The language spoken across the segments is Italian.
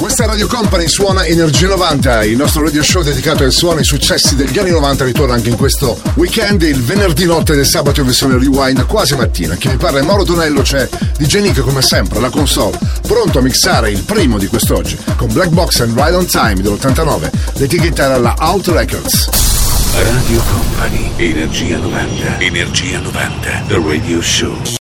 Questa Radio Company suona Energia 90, il nostro radio show dedicato ai suoni e successi degli anni 90 ritorna anche in questo weekend, il venerdì notte del sabato in versione rewind quasi mattina. Chi mi parla è Mauro Tonello, c'è DJ Nick come sempre alla console, pronto a mixare il primo di quest'oggi con Black Box and Ride on Time dell'89, l'etichetta alla Out Records. Radio Company, Energia 90. Energia 90. The Radio Show.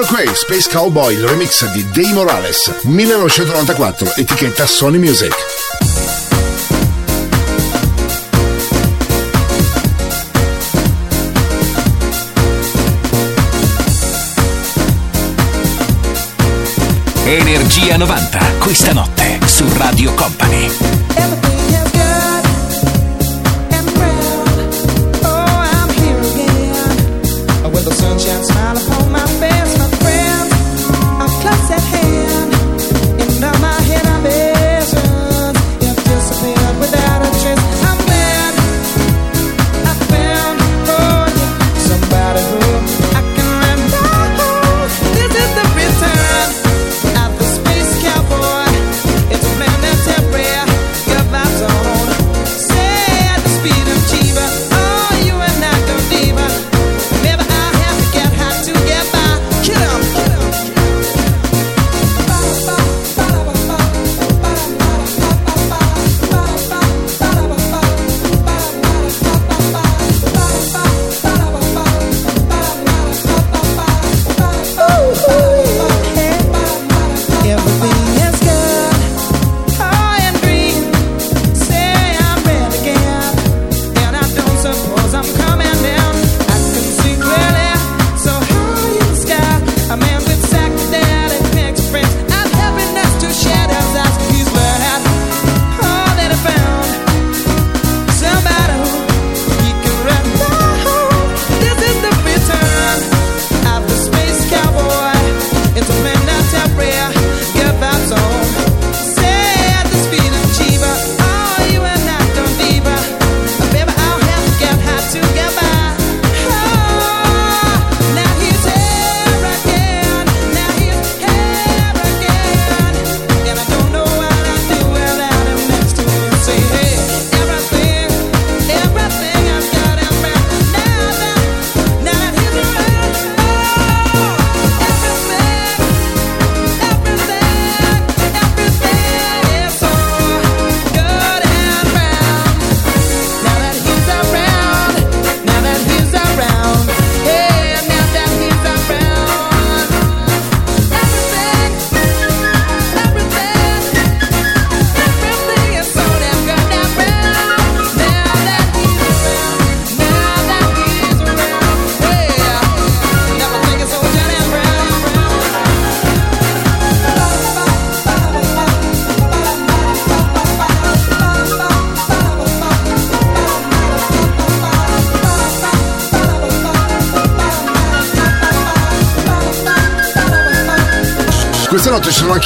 Jamiroquai, Space Cowboy, il remix di Dave Morales, 1994, etichetta Sony Music. Energia 90, questa notte su Radio Company.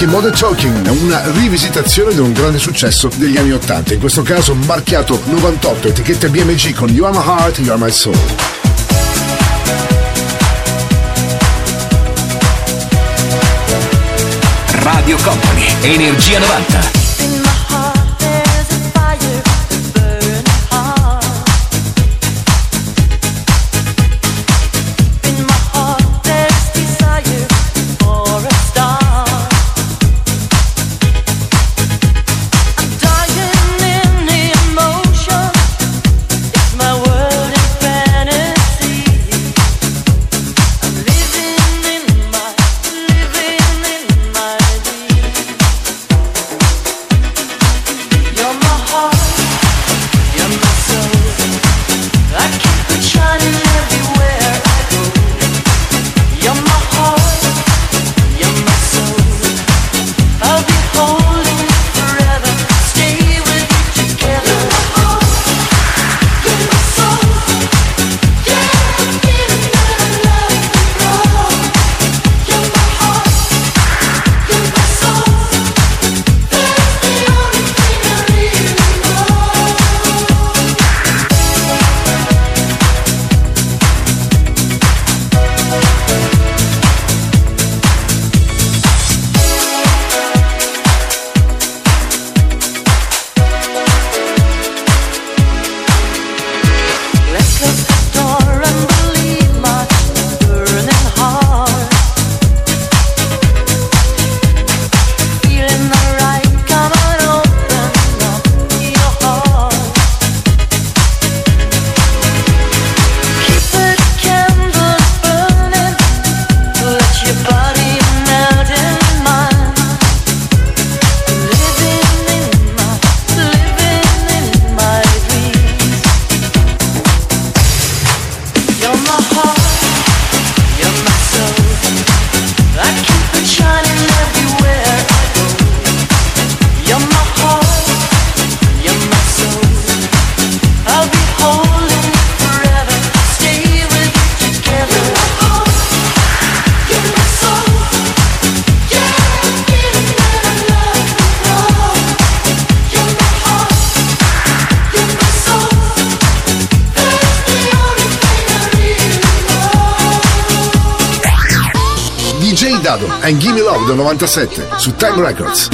Anche Modern Talking, una rivisitazione di un grande successo degli anni 80, in questo caso marchiato 98, etichetta BMG con You Are My Heart, You Are My Soul. Radio Company, Energia 90. 97 su Time Records.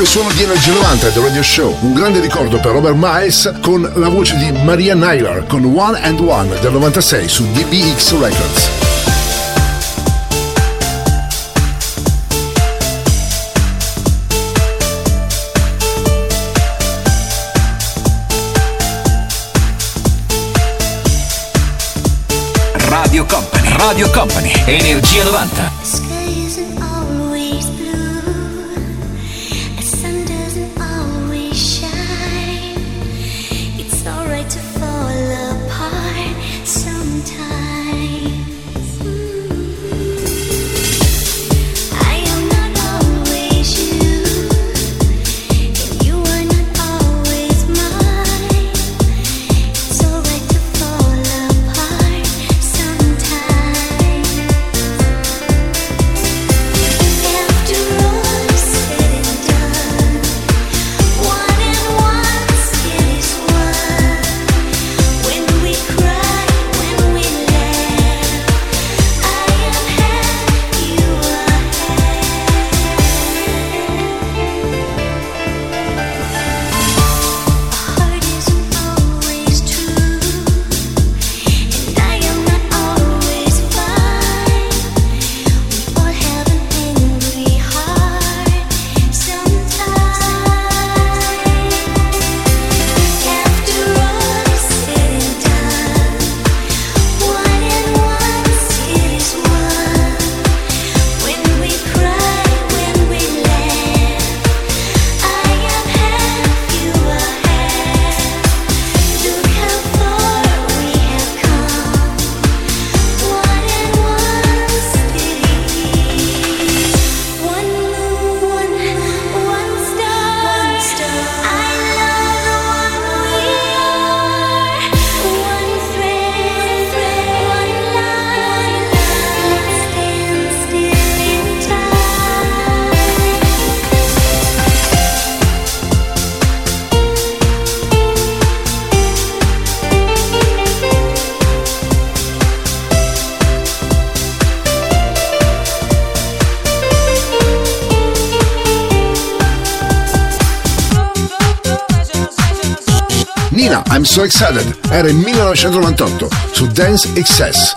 questo è il suono di Energy 90 The Radio Show. Un grande ricordo per Robert Miles con la voce di Maria Nyler con One and One del 96 su DBX Records. Radio Company, Radio Company, Energia 90. So Excited, era il 1998 su Dance Excess.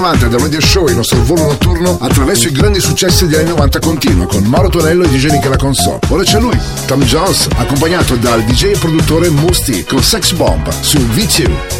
90 del Radio Show il nostro volo notturno attraverso i grandi successi degli anni 90 continua con Mauro Tonello e DJ Nick la console. Ora c'è lui, Tom Jones, accompagnato dal DJ e produttore Musti con Sex Bomb su VTU.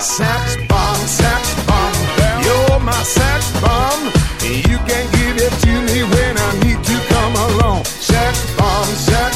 Sex bomb, sex bomb. You're my sex bomb. You can give it to me when I need to come along. Sex bomb, sax.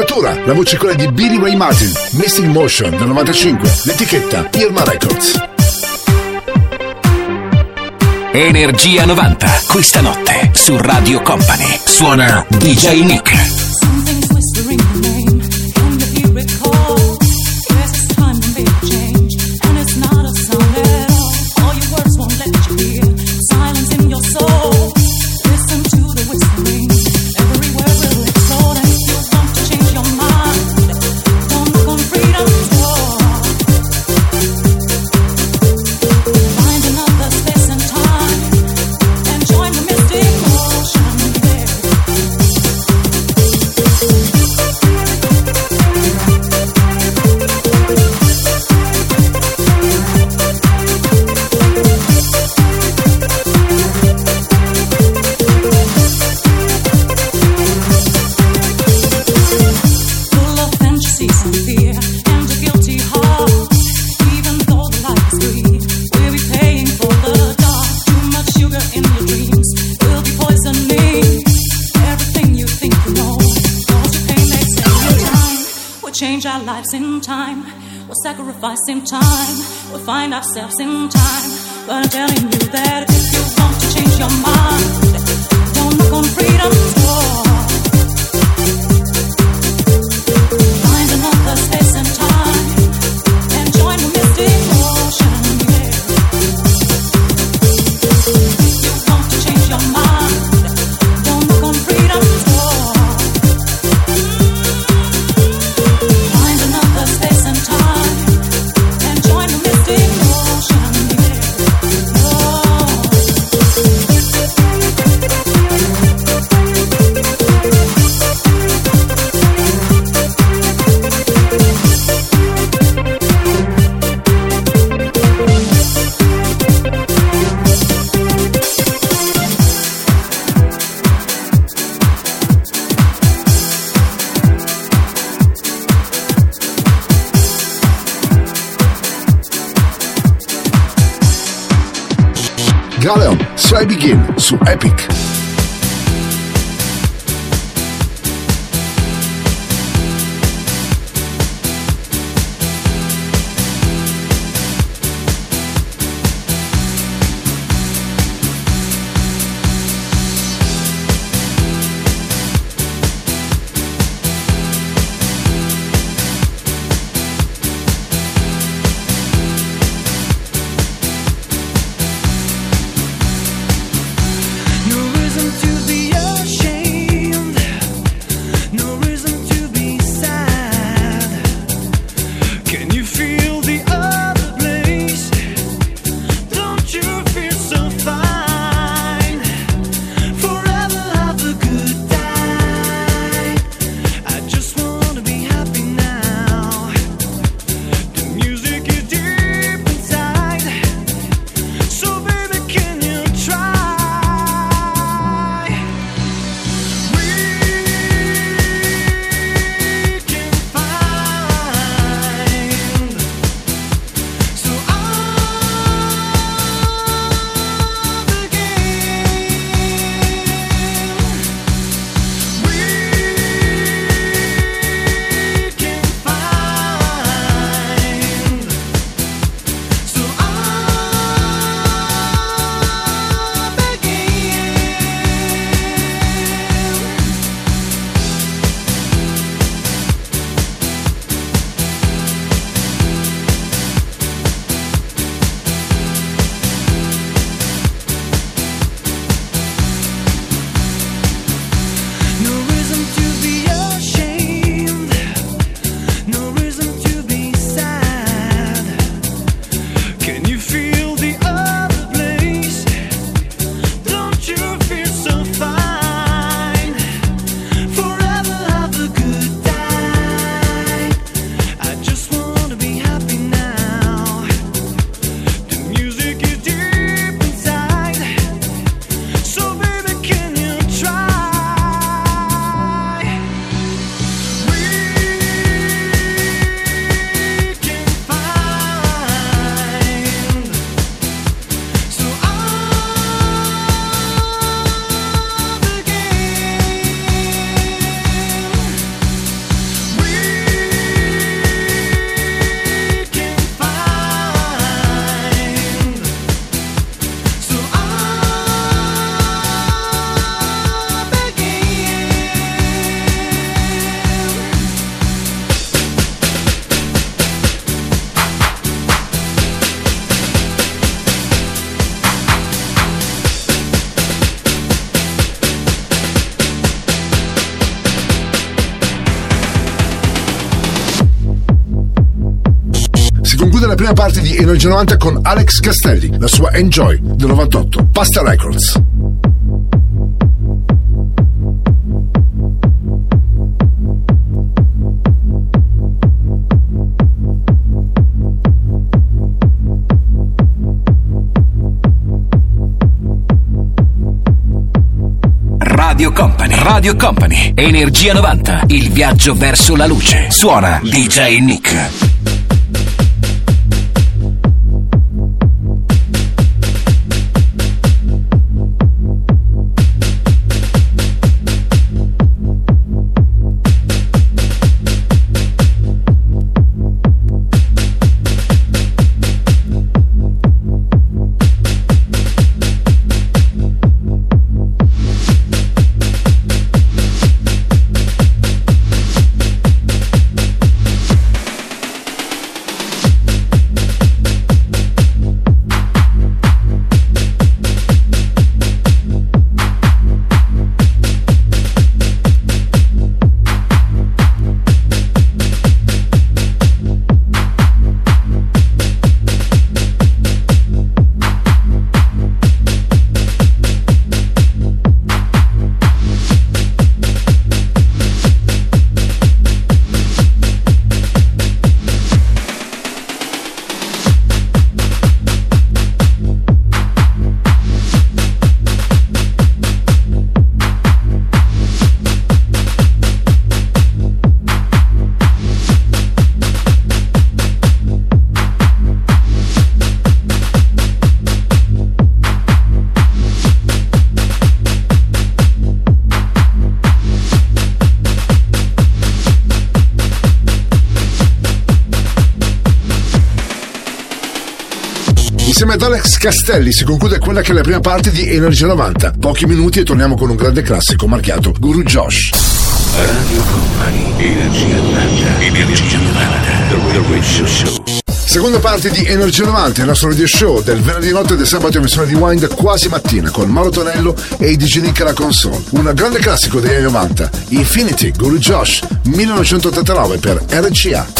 Fregatura, la voce quella di Billy Ray Martin, Missing Motion del 95, l'etichetta Irma Records. Energia 90, questa notte su Radio Company. Suona DJ Nick. find ourselves in time. But I'm telling you that I begin so Epic. Prima parte di Energia 90 con Alex Castelli, la sua Enjoy del 98, Pasta Records. Radio Company, Radio Company, Energia 90, il viaggio verso la luce. Suona DJ Nick. Alex Castelli si conclude quella che è la prima parte di Energia 90. Pochi minuti e torniamo con un grande classico marchiato Guru Josh. Radio Company, Energia 90, Energia 90, The Radio Show. Seconda parte di Energia 90, il nostro radio show del venerdì notte e del sabato emissione di Wind quasi mattina con Mauro Tonello e DJ Nick alla console. Un grande classico degli anni 90, Infinity Guru Josh 1989 per RCA.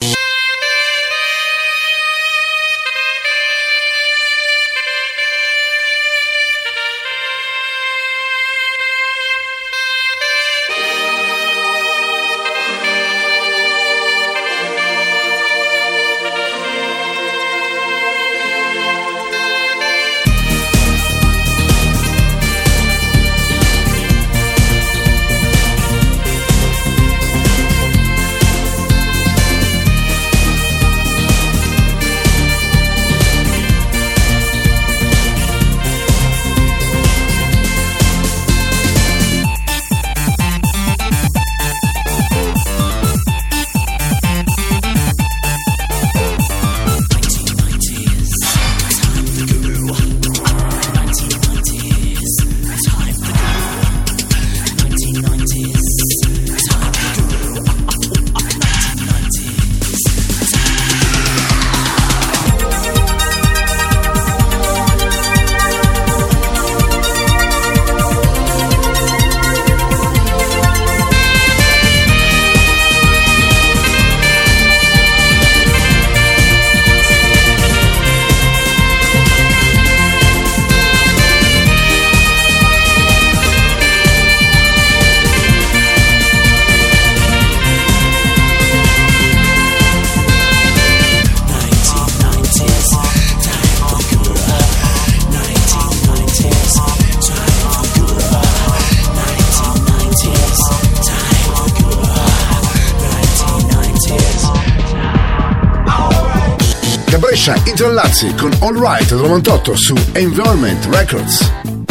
Interlazzi con All Right del 98 su Environment Records.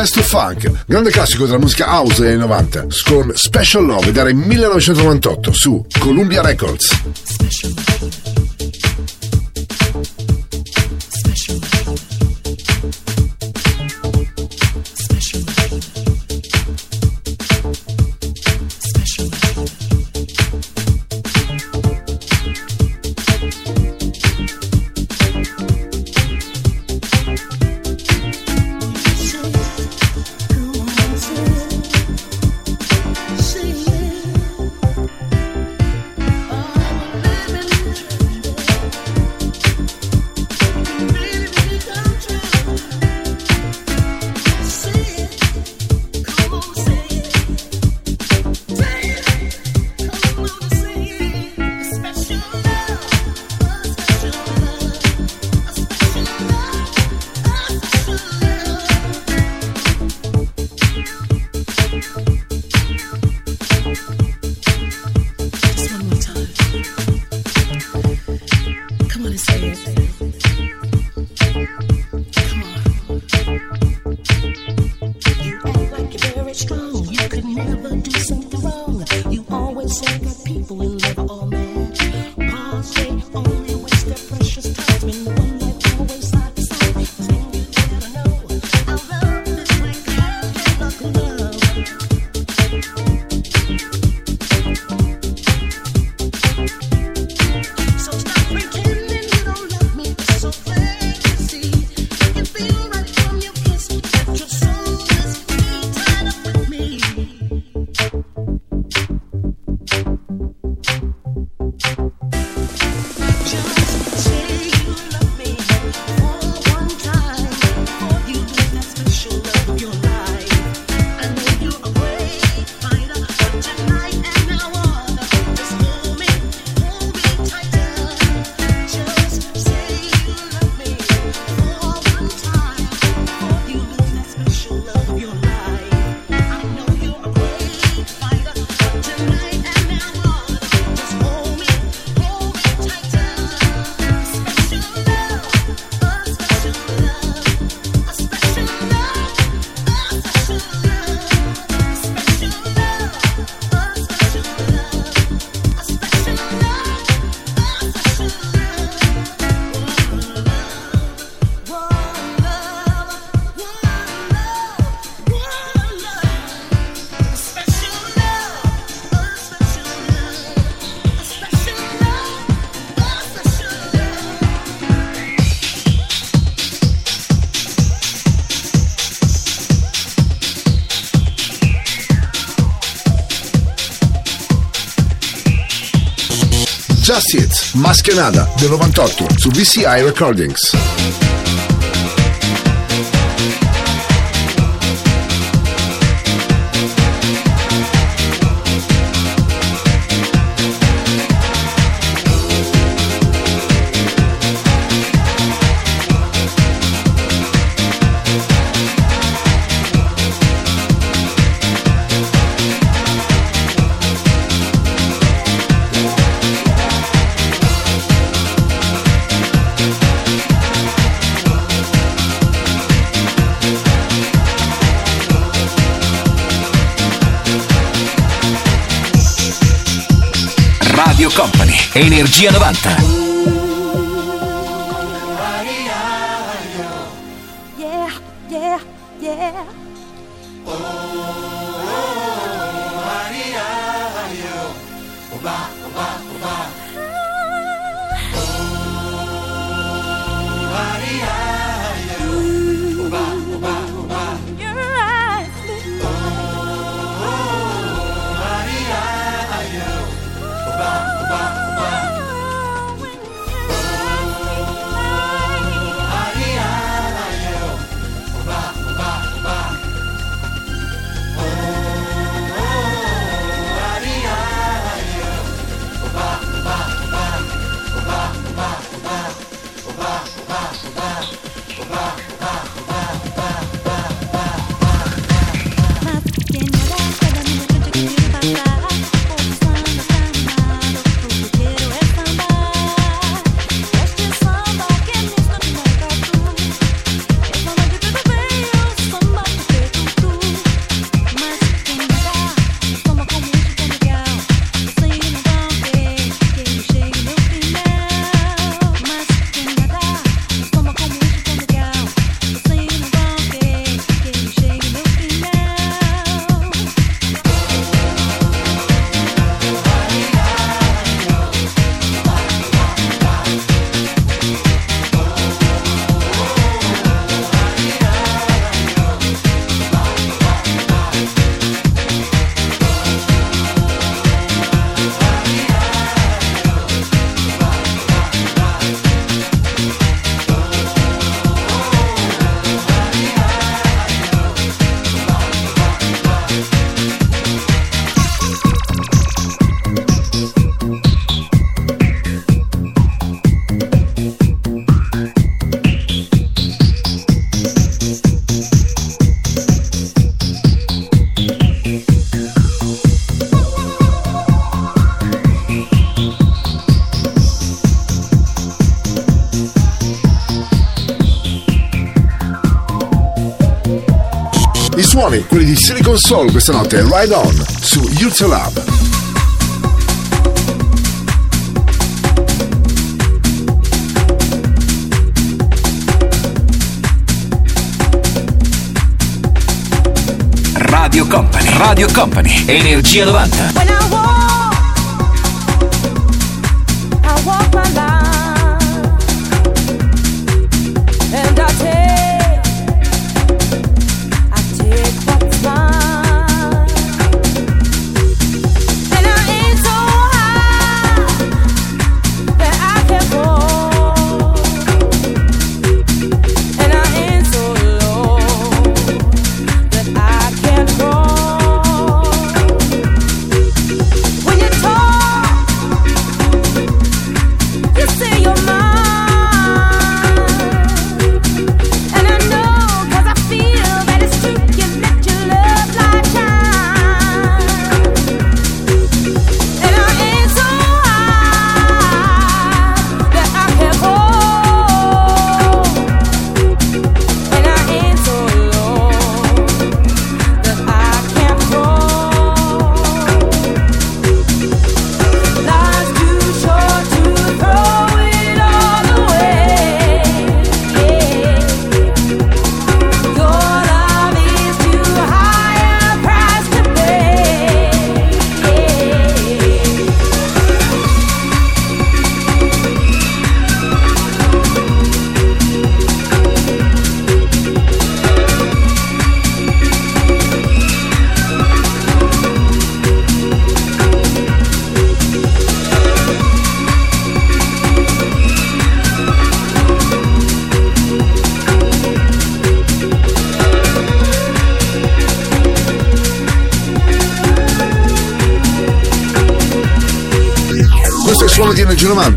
Jazz to Funk, grande classico della musica house degli anni 90, con Special Love, dare 1998 su Columbia Records. That's It, del 98 su VCI Recordings. Energia 90. suoni, quelli di Silicon Soul questa notte, Ride On, su YouTube Radio Company, Radio Company, Energia 90.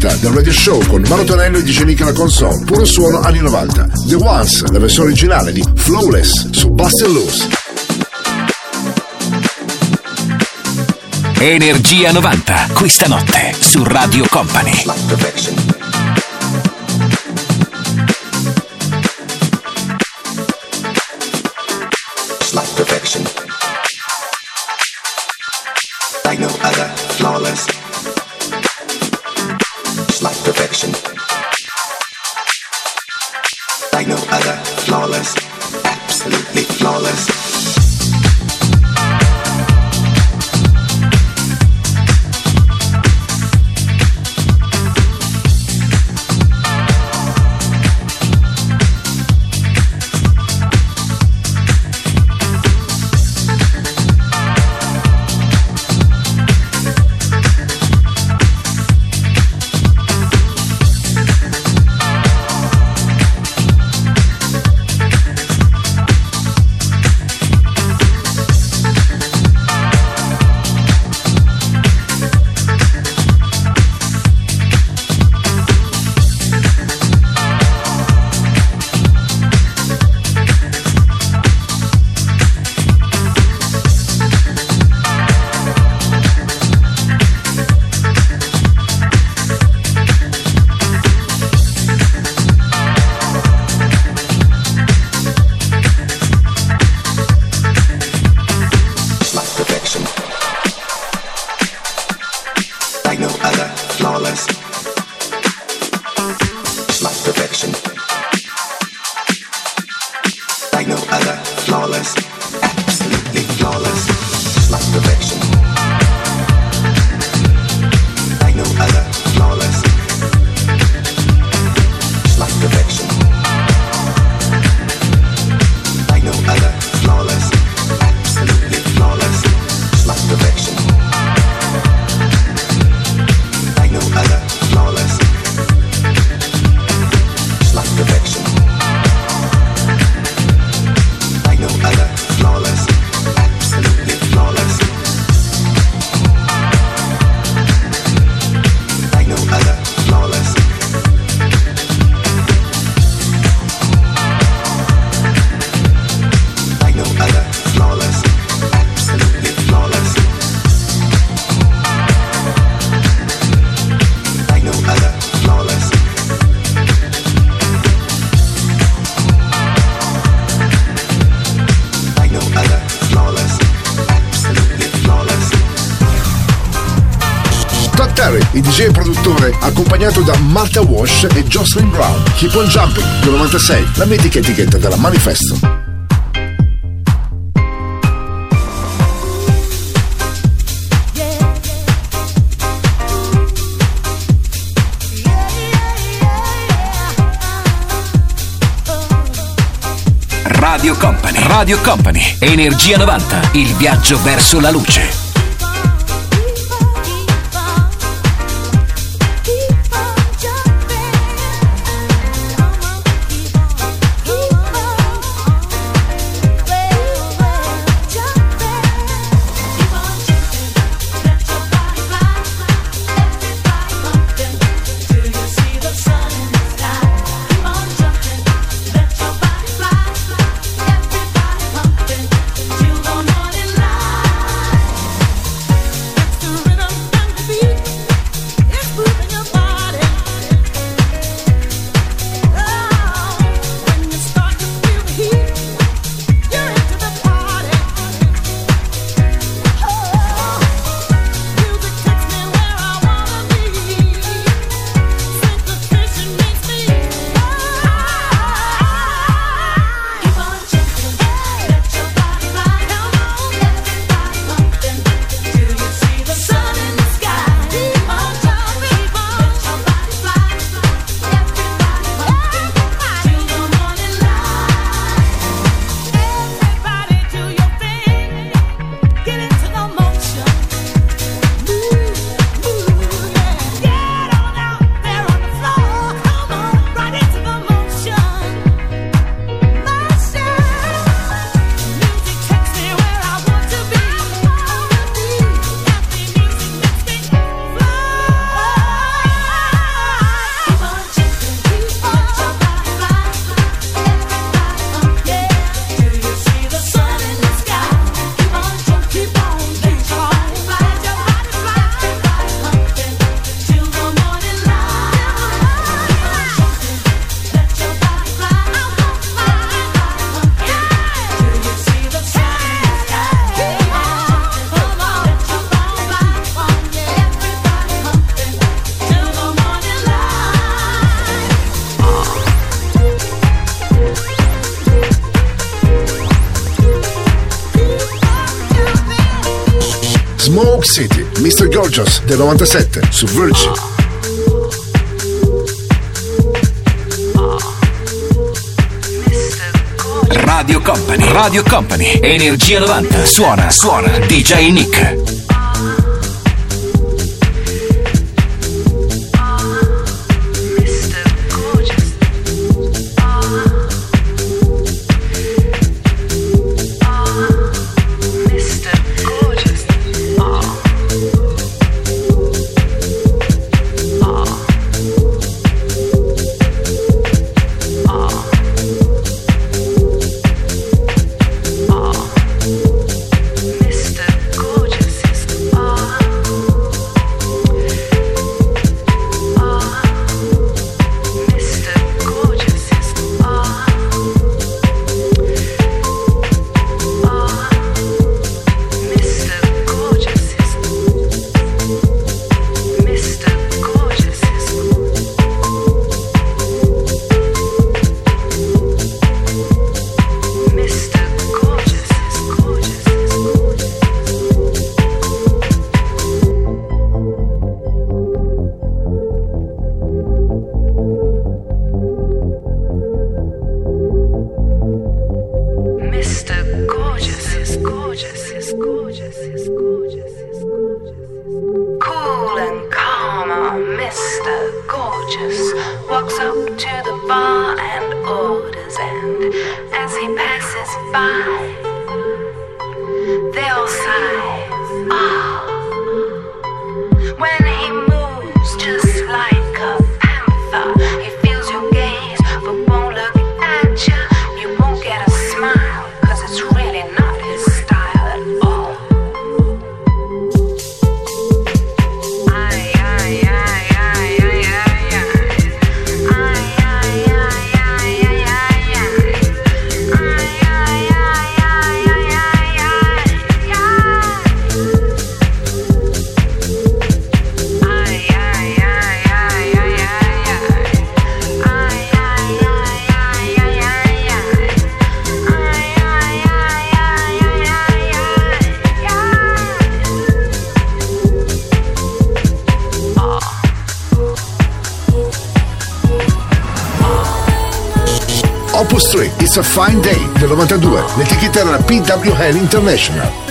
puntata del Radio Show con Maro Tonello e DJ Nick alla console, puro suono anni 90. The Ones, la versione originale di Flawless su Busted Loose. Energia 90, questa notte su Radio Company. Walsh e Jocelyn Brown. Keep on Jumping del 96, la mitica etichetta della Manifesto. Radio Company. Radio Company. Energia 90. Il viaggio verso la luce. del 97 su Virgin. Radio Company, Radio Company, Energia 90, suona, suona, DJ Nick. Fine Day del 92. L'etichetta era PWL International.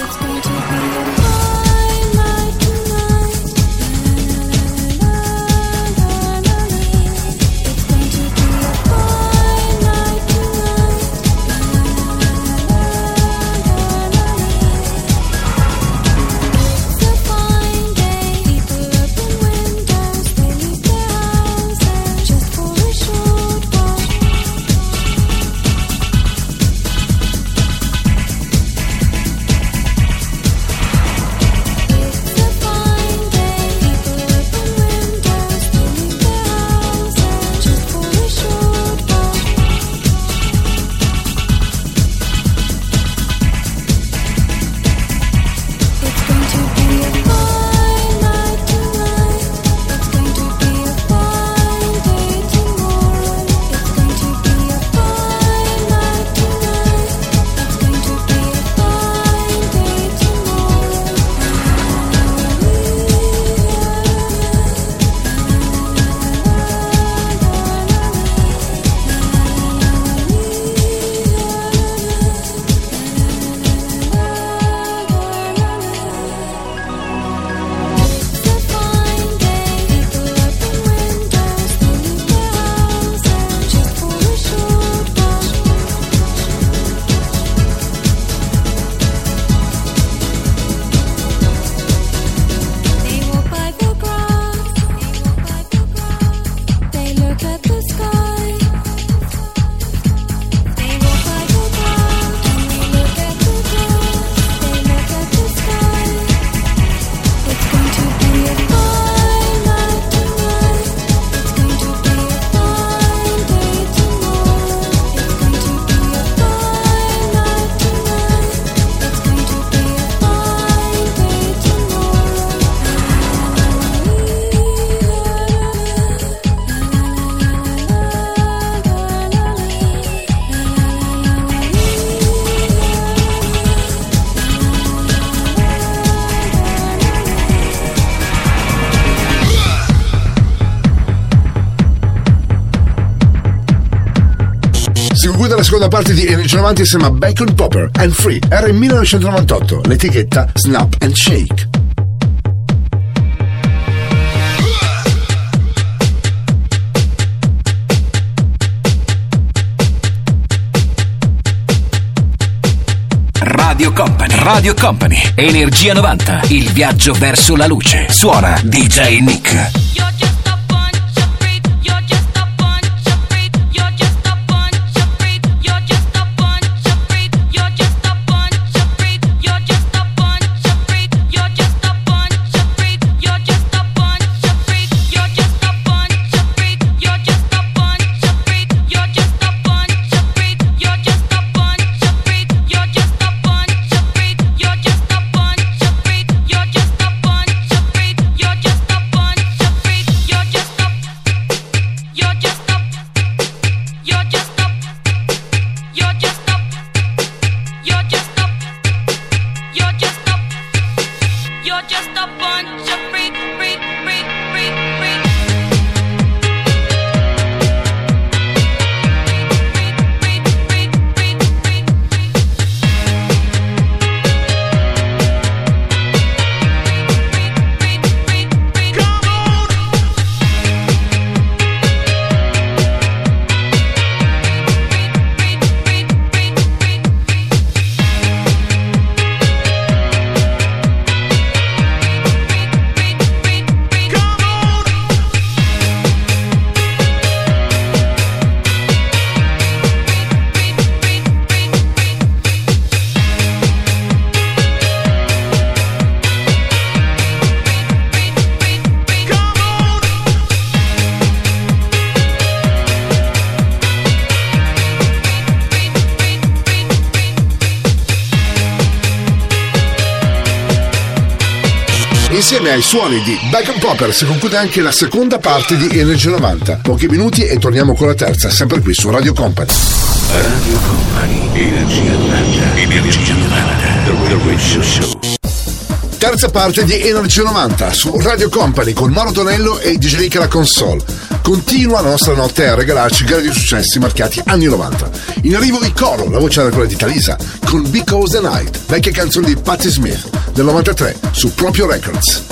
Si conclude la seconda parte di Energy 90 insieme a Bacon Popper and Free. Era il 1998, l'etichetta Snap and Shake. Radio Company, Radio Company, Energia 90, il viaggio verso la luce. Suona DJ Nick. Ai suoni di Back Popper si conclude anche la seconda parte di Energy 90. Pochi minuti e torniamo con la terza, sempre qui su Radio Company. Radio Company, Energia 90, Energia 90, The Radio Show. Terza parte di Energia 90 su Radio Company con Mauro Tonello e DJ Nick alla console. Continua la nostra notte a regalarci grandi successi marchiati anni 90. In arrivo di Coro, la voce era quella di Talisa, con Because the Night, vecchia canzone di Patti Smith del 93 su Proprio Records.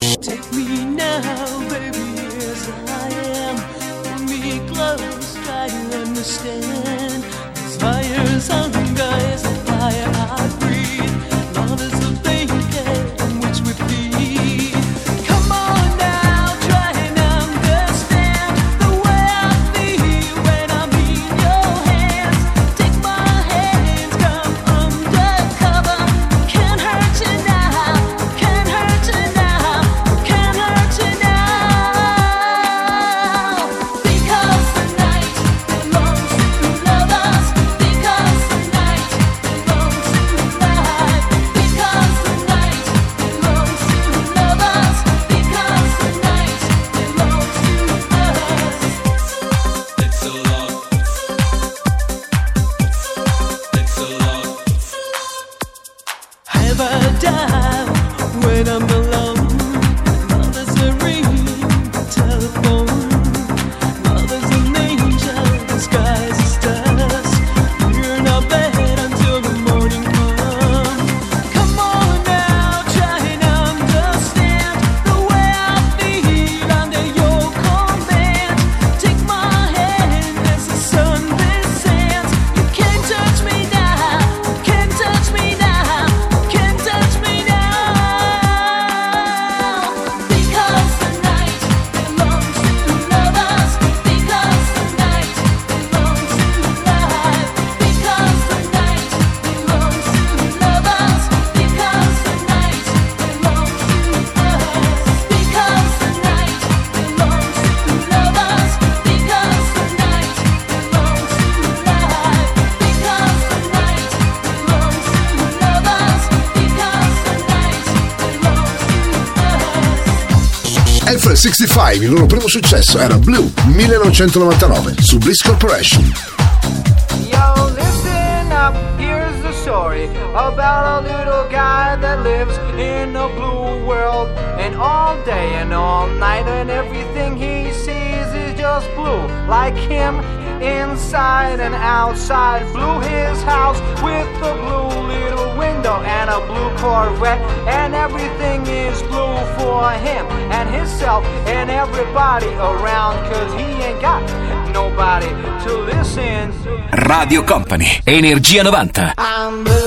65, il loro primo successo era Blue 1999 su Bliss Corporation. Yo, listen up, here's the story about a little guy that lives in a blue world. And all day and all night, and everything he sees is just blue. Like him, inside and outside. Blue his house with a blue little window and a blue Corvette. And everything is blue for him and himself and everybody around. Cause he ain't got nobody to listen to. Radio Company, Energia 90.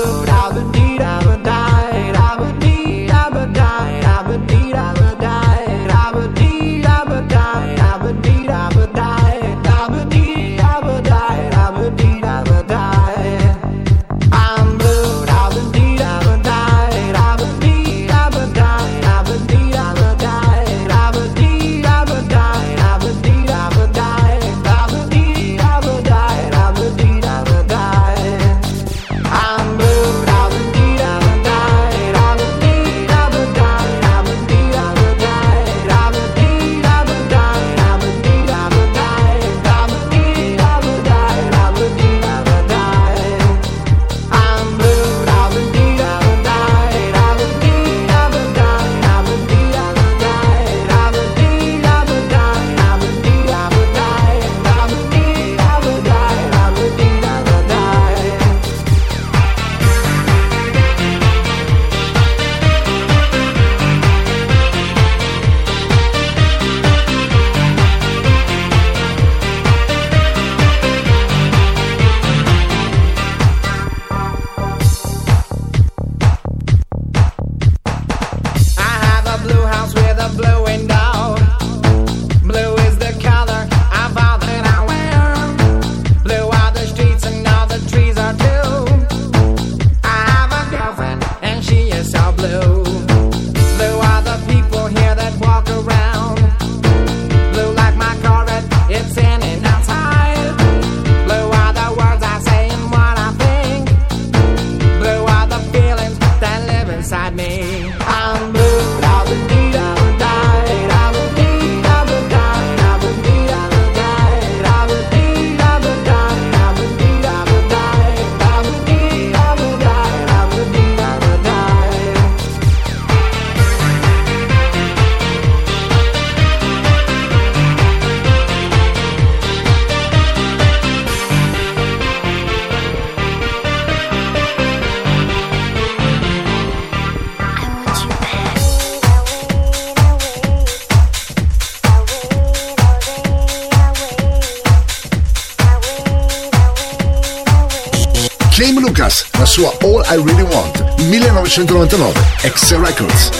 1999, Ex Records.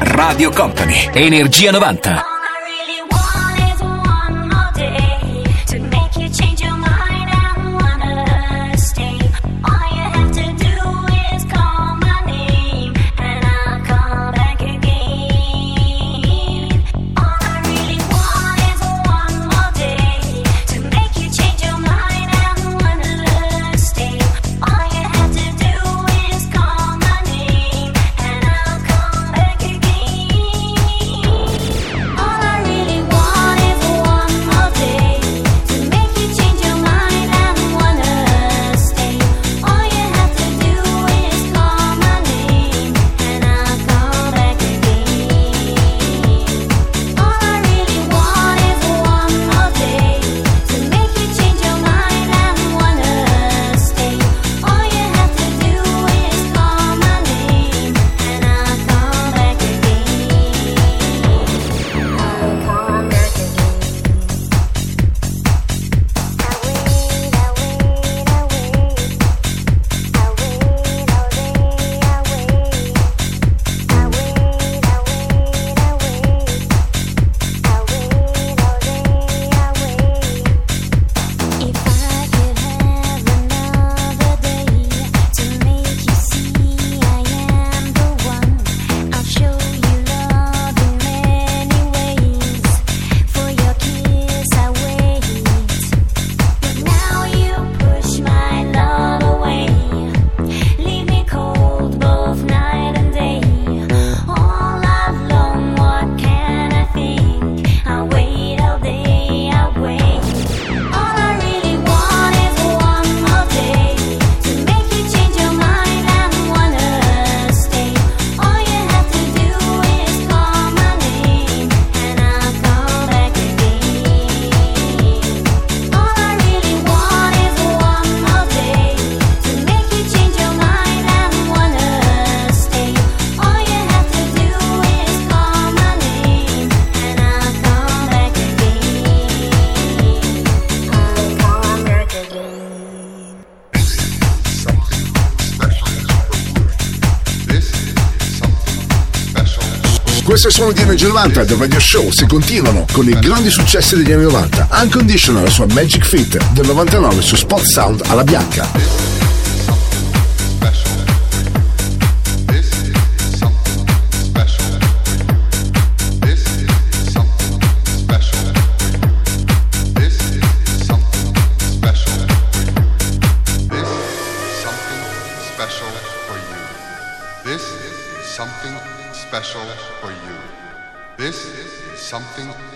Radio Company, Energia 90. Il suono di Energy 90 The Radio Show si continuano con i grandi successi degli anni 90 Unconditional la sua Magic Fit del 99 su Spot Sound alla Bianca.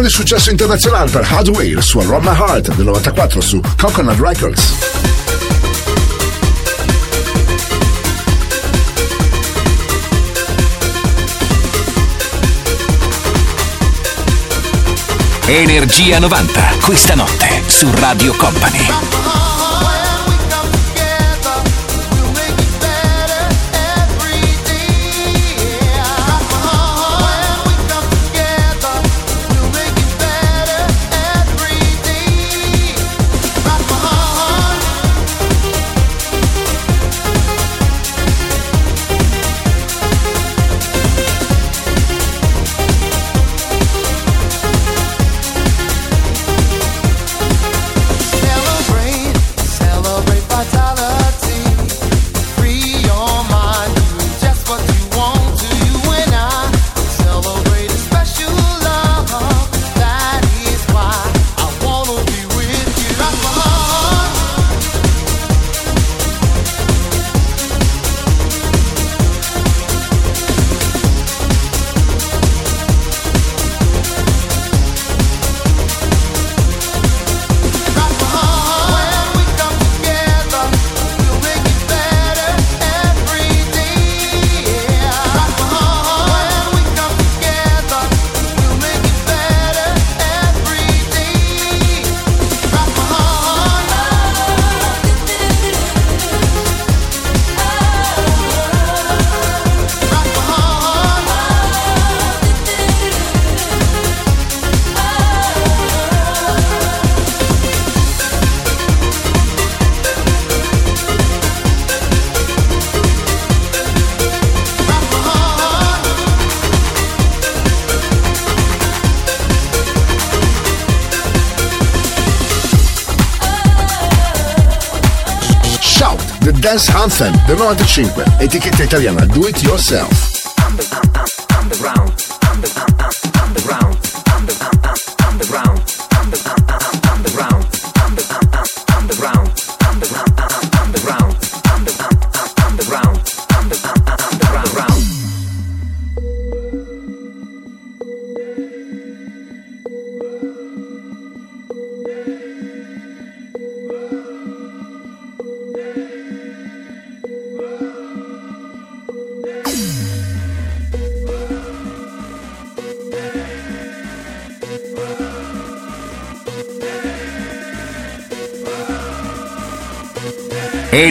Di successo internazionale per Hardware, la sua My Heart del 94 su Coconut Records. Energia 90, questa notte su Radio Company. Anthem del 95, etichetta italiana Do It Yourself.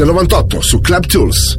del 98 su Club Tools.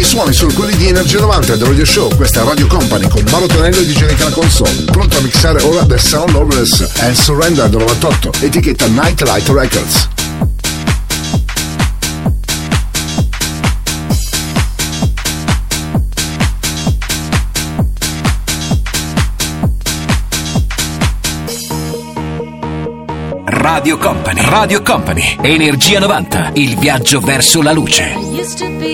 i suoni sono quelli di Energia 90 del Radio Show, questa è Radio Company con Mauro Tonello di Genica la Console, pronto a mixare ora The Sound Loveless and Surrender 98, etichetta Nightlight Records. Radio Company, Radio Company, Energia 90, il viaggio verso la luce.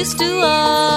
used to all.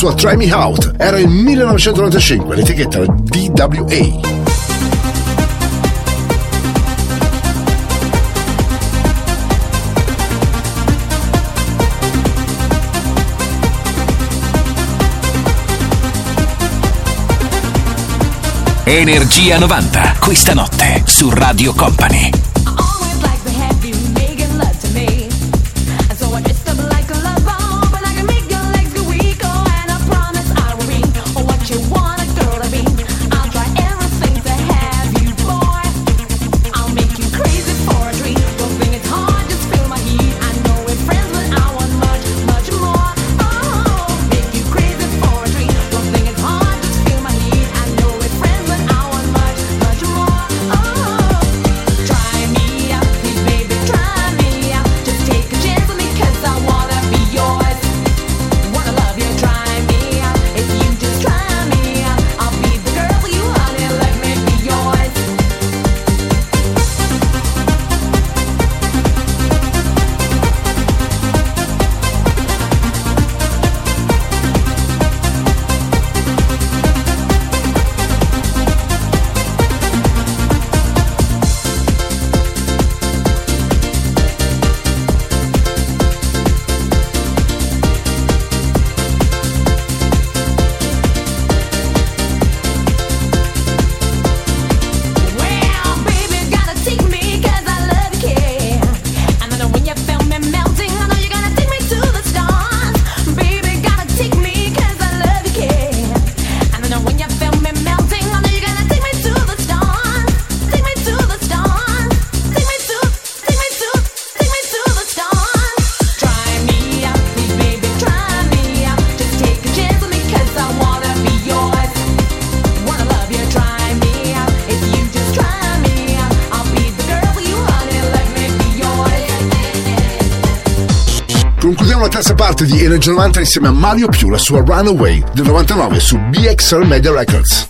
sua Try Me Out. Era il 1995, l'etichetta era DWA. Energia 90, questa notte su Radio Company. Di Energy 90 insieme a Mario Più, la sua Runaway del 99 su BXR Media Records.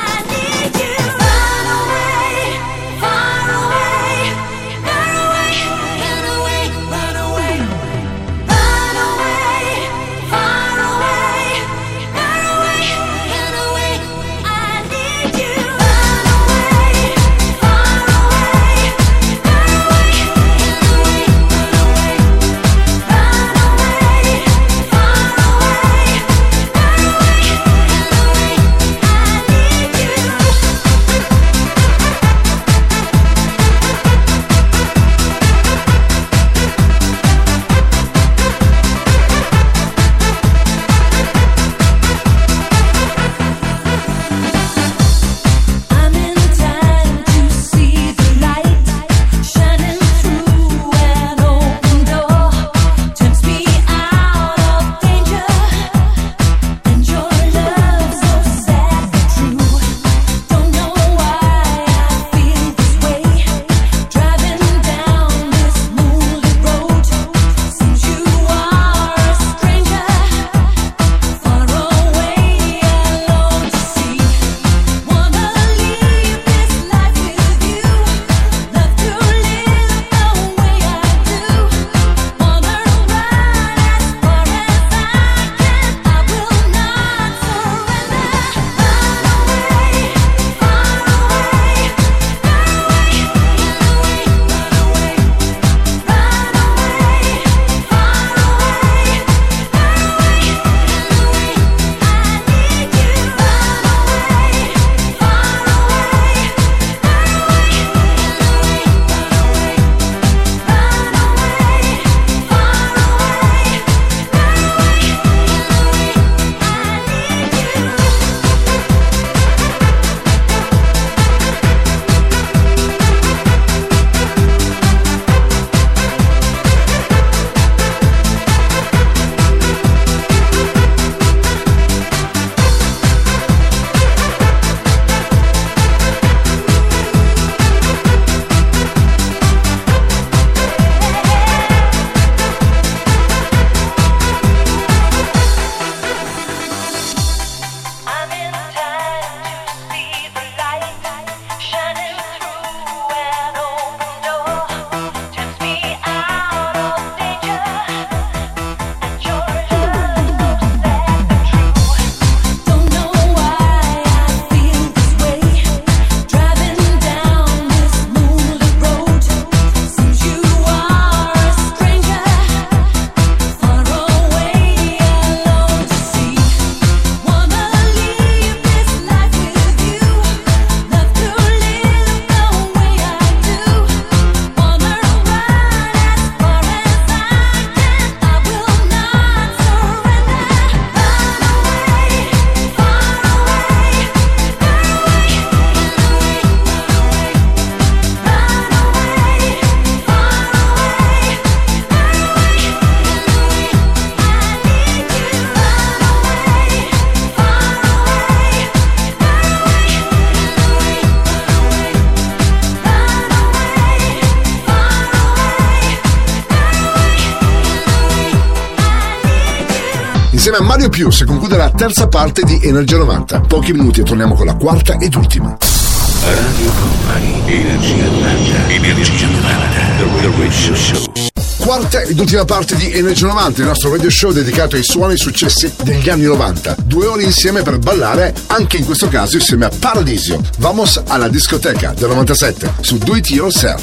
Più si conclude la terza parte di Energia 90. Pochi minuti e torniamo con la quarta ed ultima. Radio Company, Energia 90, Energia 90, The Radio Show. Quarta ed ultima parte di Energia 90, il nostro radio show dedicato ai suoni e successi degli anni 90. Due ore insieme per ballare, anche in questo caso insieme a Paradisio. Vamos alla discoteca del 97 su Do It Yourself.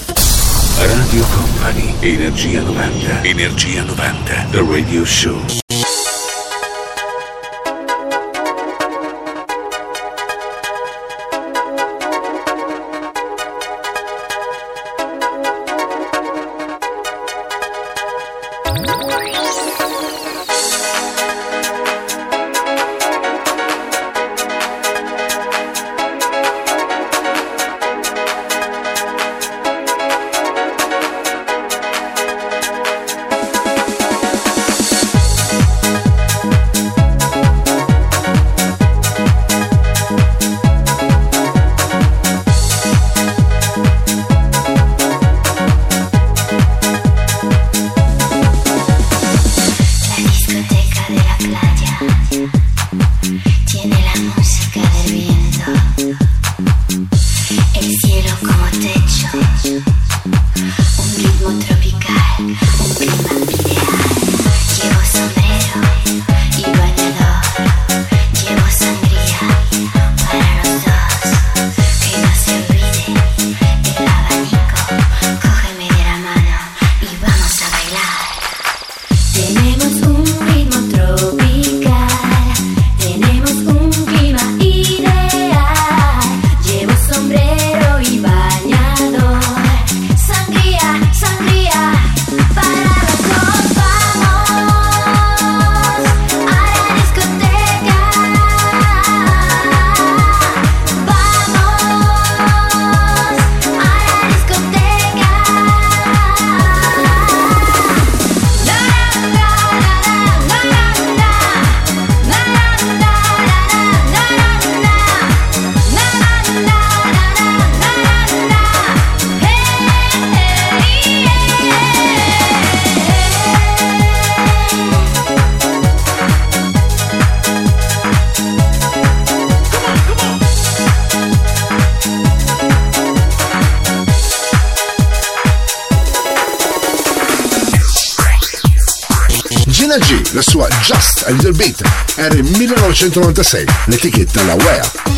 Radio Company, Energia 90, Energia 90, The Radio Show. 1996, l'etichetta La Wea.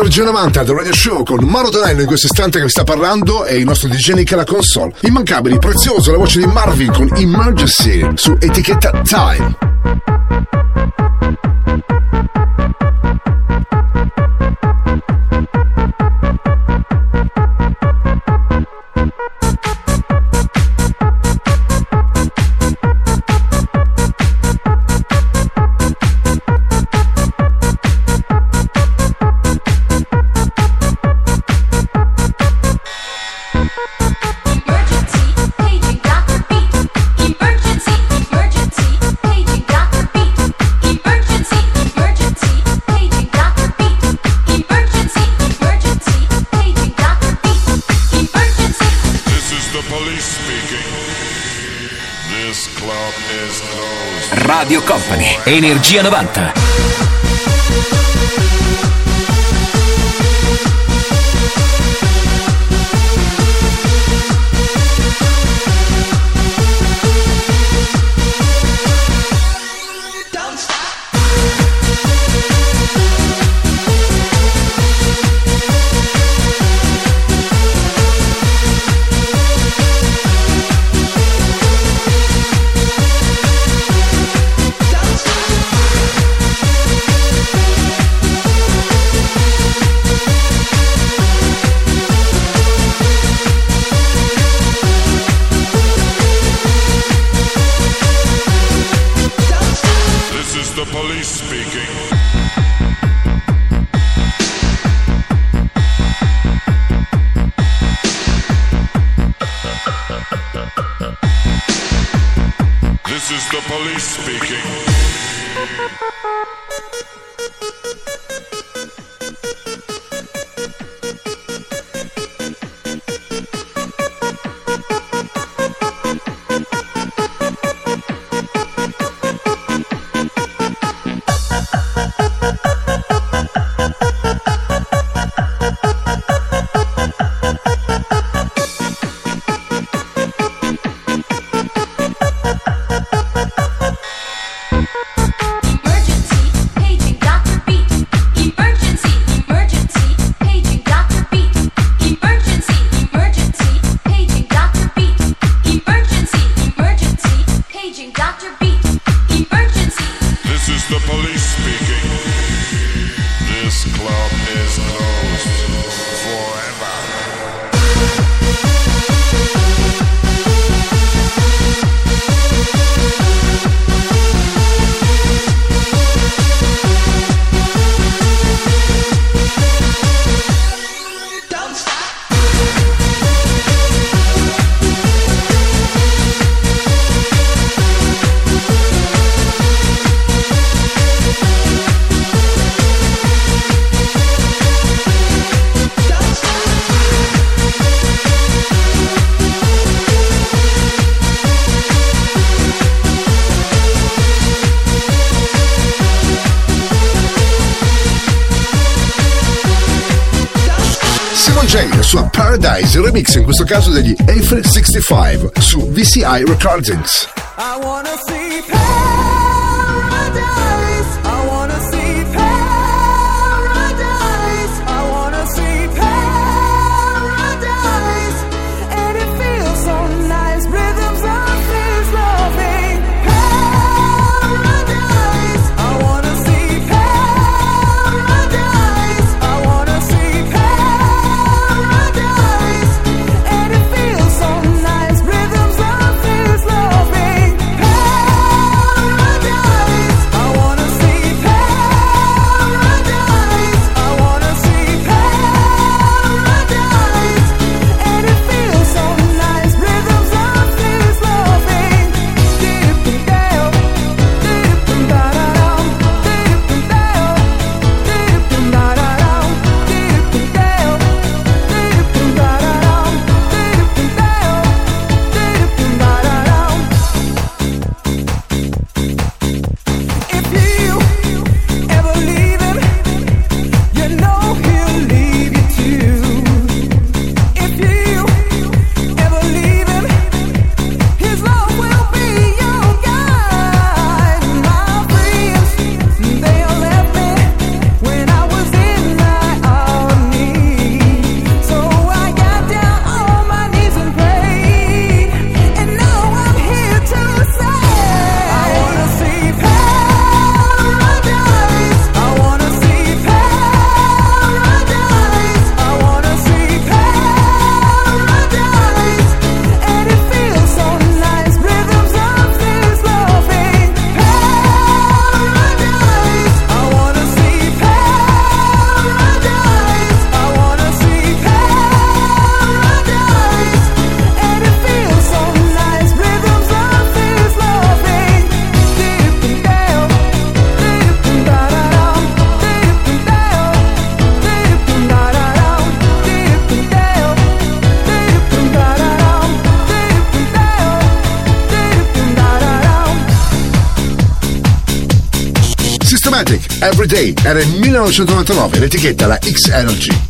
Energia 90 del Radio Show con Maro Tonello in questo istante che vi sta parlando e il nostro DJ Nick alla console. Immancabili, prezioso la voce di Marvin con Emergency su etichetta Time. Energia 90. questo caso degli Afri 65 su VCI Recordings. Everyday era il 1999, l'etichetta la X Energy.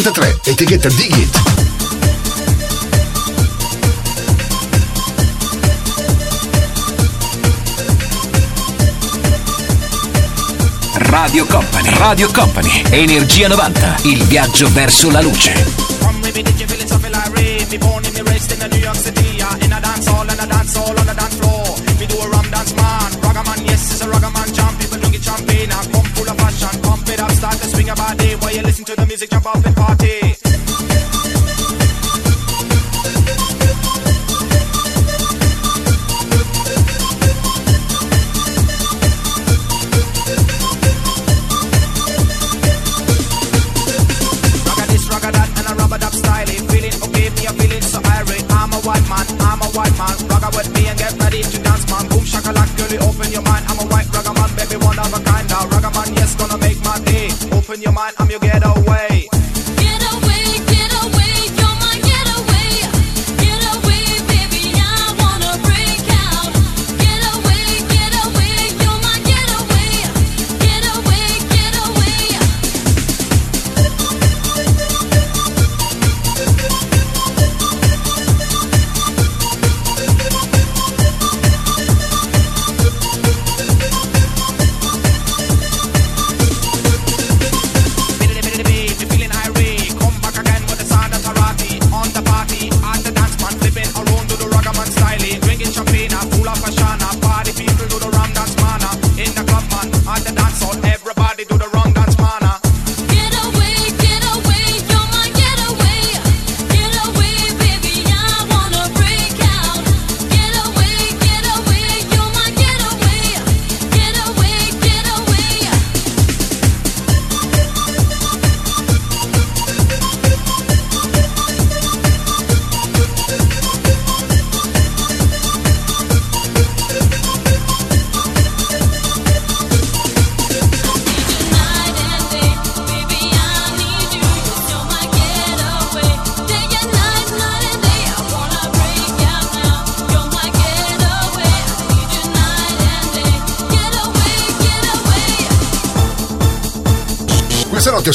93, etichetta Dig Radio Company, Radio Company, Energia 90, il viaggio verso la luce. Jump up and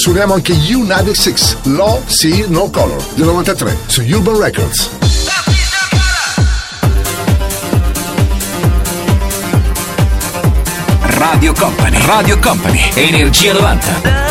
suoniamo anche U96, Law See No Color, del 93, su Urban Records. Radio Company, Radio Company, Energia 90.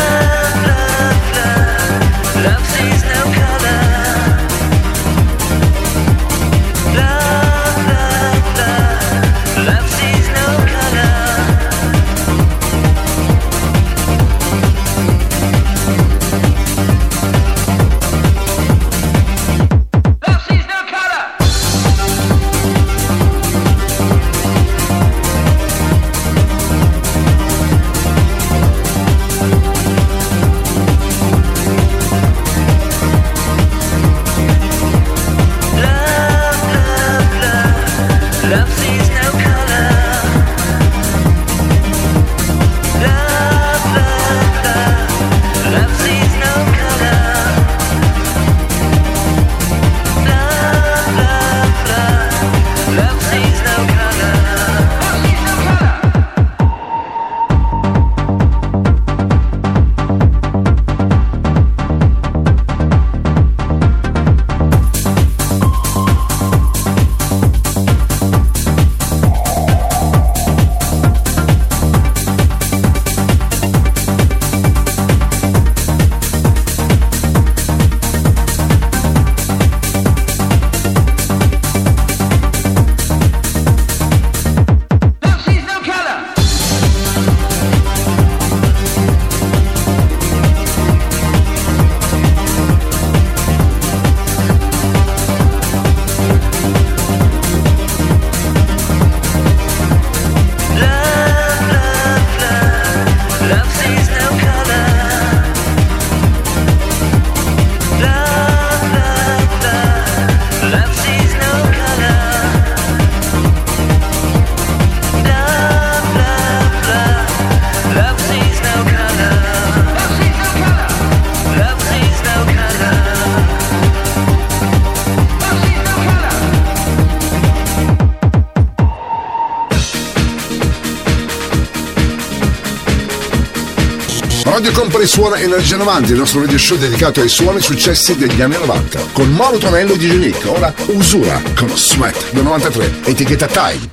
Company suona Energia 90, il nostro radio show dedicato ai suoni successi degli anni 90. Con Mauro Tonello e DJ Nick. Ora Usura con Sweat del 93, etichetta Time.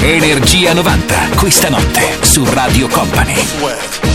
Energia 90, questa notte su Radio Company.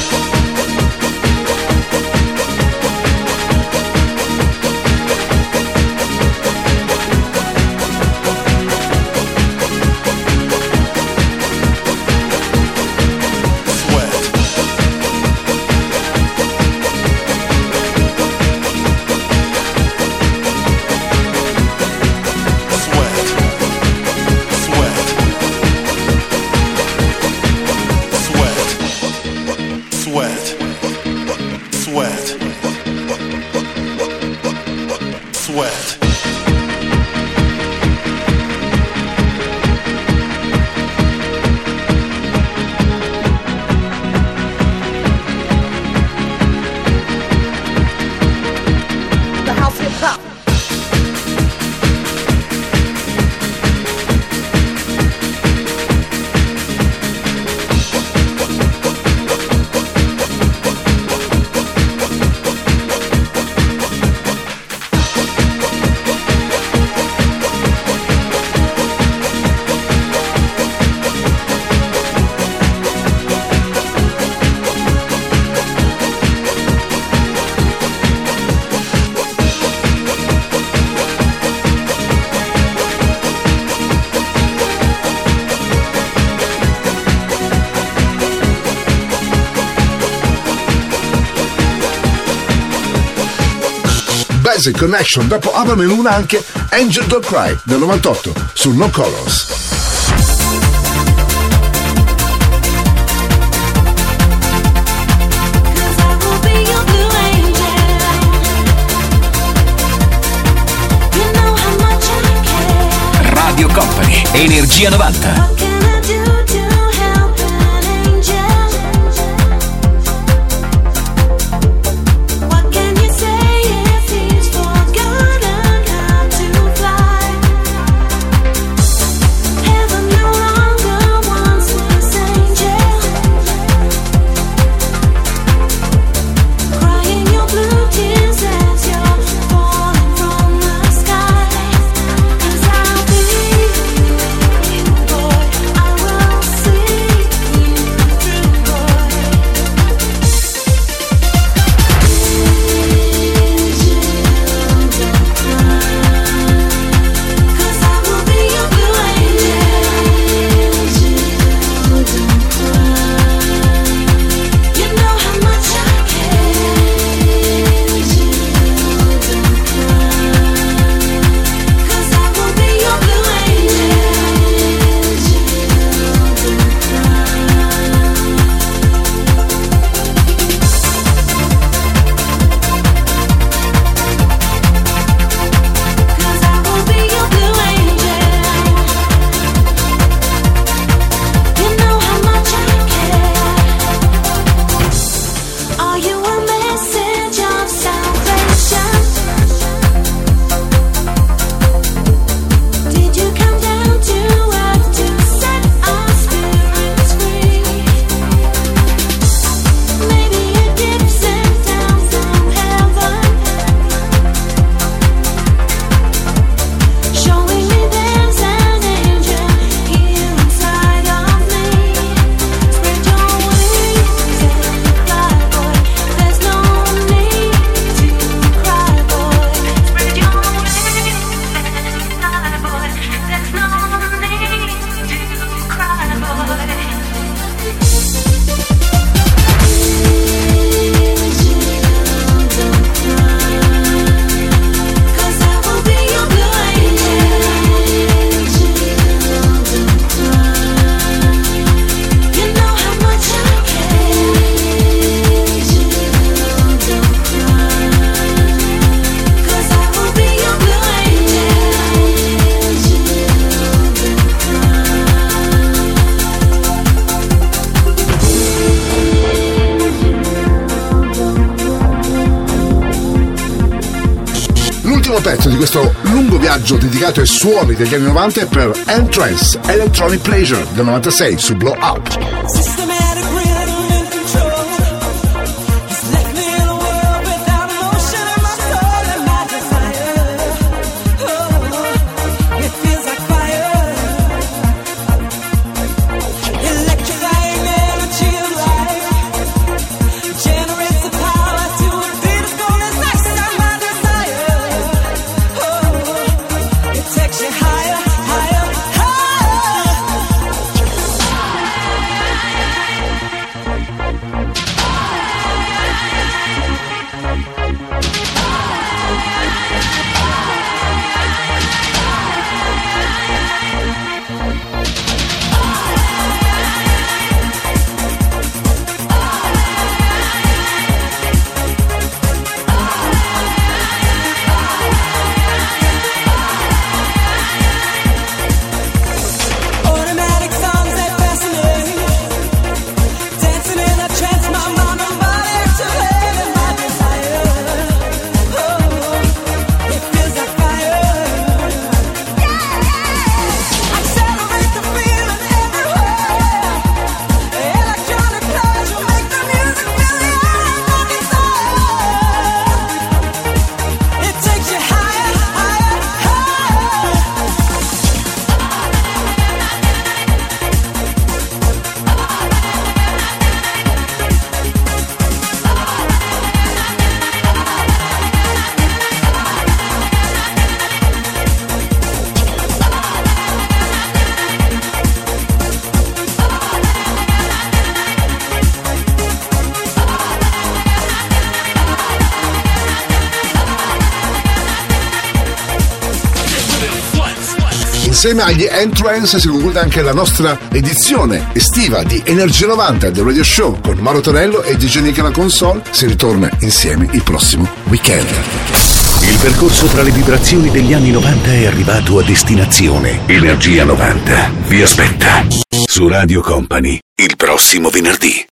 Basic Connection, dopo Abrami Luna anche Angel Don't Cry del 98 su No Colors. Radio Company, Energia 90. Suoni degli anni 90 è per Entrance Electronic Pleasure del 96 su Blow Up. Agli Entrance si conclude anche la nostra edizione estiva di Energia 90 del Radio Show con Mauro Tonello e DJ Nick alla console. Si ritorna insieme il prossimo weekend. Il percorso tra le vibrazioni degli anni 90 è arrivato a destinazione. Energia 90 vi aspetta su Radio Company il prossimo venerdì.